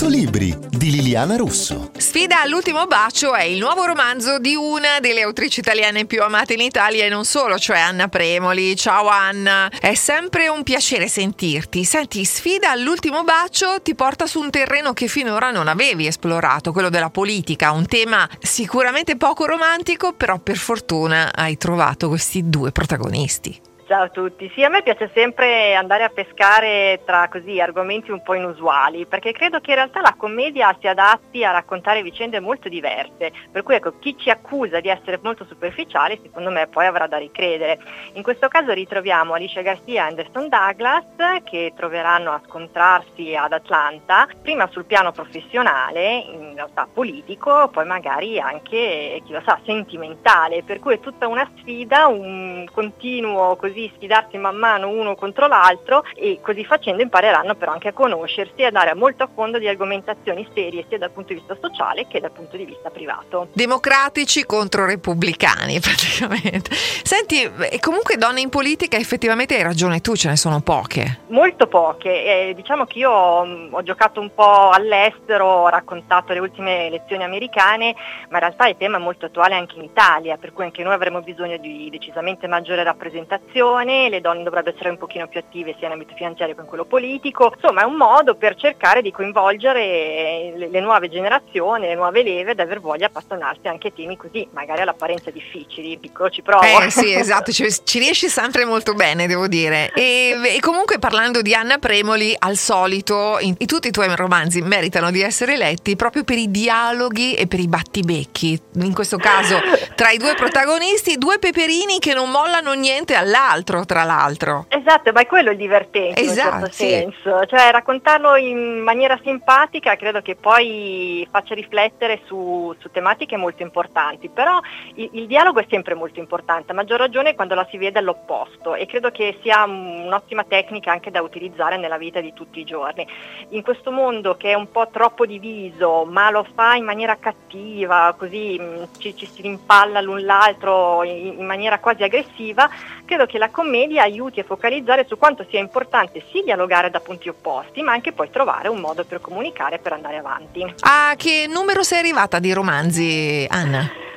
100 libri di Liliana Russo. Sfida all'ultimo bacio è il nuovo romanzo di una delle autrici italiane più amate in Italia e non solo, cioè Anna Premoli. Ciao Anna, è sempre un piacere sentirti. Senti, Sfida all'ultimo bacio ti porta su un terreno che finora non avevi esplorato, quello della politica, un tema sicuramente poco romantico, però per fortuna hai trovato questi due protagonisti. Ciao a tutti, sì a me piace sempre andare a pescare tra così argomenti un po' inusuali perché credo che in realtà la commedia si adatti a raccontare vicende molto diverse, per cui ecco chi ci accusa di essere molto superficiali secondo me poi avrà da ricredere. In questo caso ritroviamo Alicia Garcia e Anderson Douglas che troveranno a scontrarsi ad Atlanta, prima sul piano professionale, in realtà politico, poi magari anche chi lo sa sentimentale, per cui è tutta una sfida, un continuo così così sfidarsi man mano uno contro l'altro e così facendo impareranno però anche a conoscersi e andare molto a fondo di argomentazioni serie sia dal punto di vista sociale che dal punto di vista privato. Democratici contro repubblicani praticamente. Senti, e comunque donne in politica effettivamente hai ragione tu, ce ne sono poche. Molto poche, eh, diciamo che io ho, mm, ho giocato un po' all'estero, ho raccontato le ultime elezioni americane, ma in realtà il tema è molto attuale anche in Italia, per cui anche noi avremo bisogno di decisamente maggiore rappresentazione formazione, le donne dovrebbero essere un pochino più attive sia in ambito finanziario che in quello politico, insomma è un modo per cercare di coinvolgere le, le nuove generazioni, le nuove leve ad aver voglia di appassionarsi anche a temi così, magari all'apparenza difficili, piccolo ci provo. Eh sì, esatto, ci, ci riesci sempre molto bene, devo dire. E, e, comunque parlando di Anna Premoli, al solito, in, in tutti i tuoi romanzi meritano di essere letti proprio per i dialoghi e per i battibecchi. In questo caso, tra i due protagonisti, due peperini che non mollano niente all'altro altro, tra l'altro. Esatto, ma è quello il divertente esatto, in un certo sì. senso, cioè raccontarlo in maniera simpatica credo che poi faccia riflettere su, su tematiche molto importanti, però il, il, dialogo è sempre molto importante, a maggior ragione quando la si vede all'opposto e credo che sia un'ottima tecnica anche da utilizzare nella vita di tutti i giorni. In questo mondo che è un po' troppo diviso, ma lo fa in maniera cattiva, così ci, ci, si rimpalla l'un l'altro in, in maniera quasi aggressiva, credo che la commedia aiuti a focalizzare su quanto sia importante sì dialogare da punti opposti, ma anche poi trovare un modo per comunicare per andare avanti. A che numero sei arrivata di romanzi, Anna?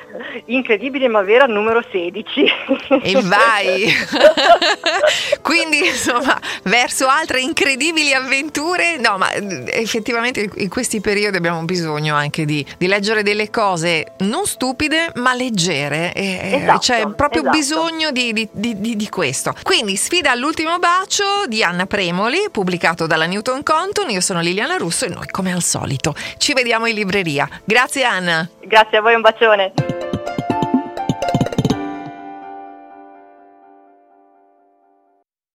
Incredibile ma vera, numero 16. E vai! Quindi insomma, verso altre incredibili avventure. No, ma effettivamente in questi periodi abbiamo bisogno anche di, di leggere delle cose non stupide ma leggere. Esatto, c'è proprio esatto. bisogno di, di, di, questo. Quindi sfida all'ultimo bacio di Anna Premoli, pubblicato dalla Newton Compton. Io sono Liliana Russo e noi come al solito ci vediamo in libreria. Grazie Anna. Grazie a voi, un bacione.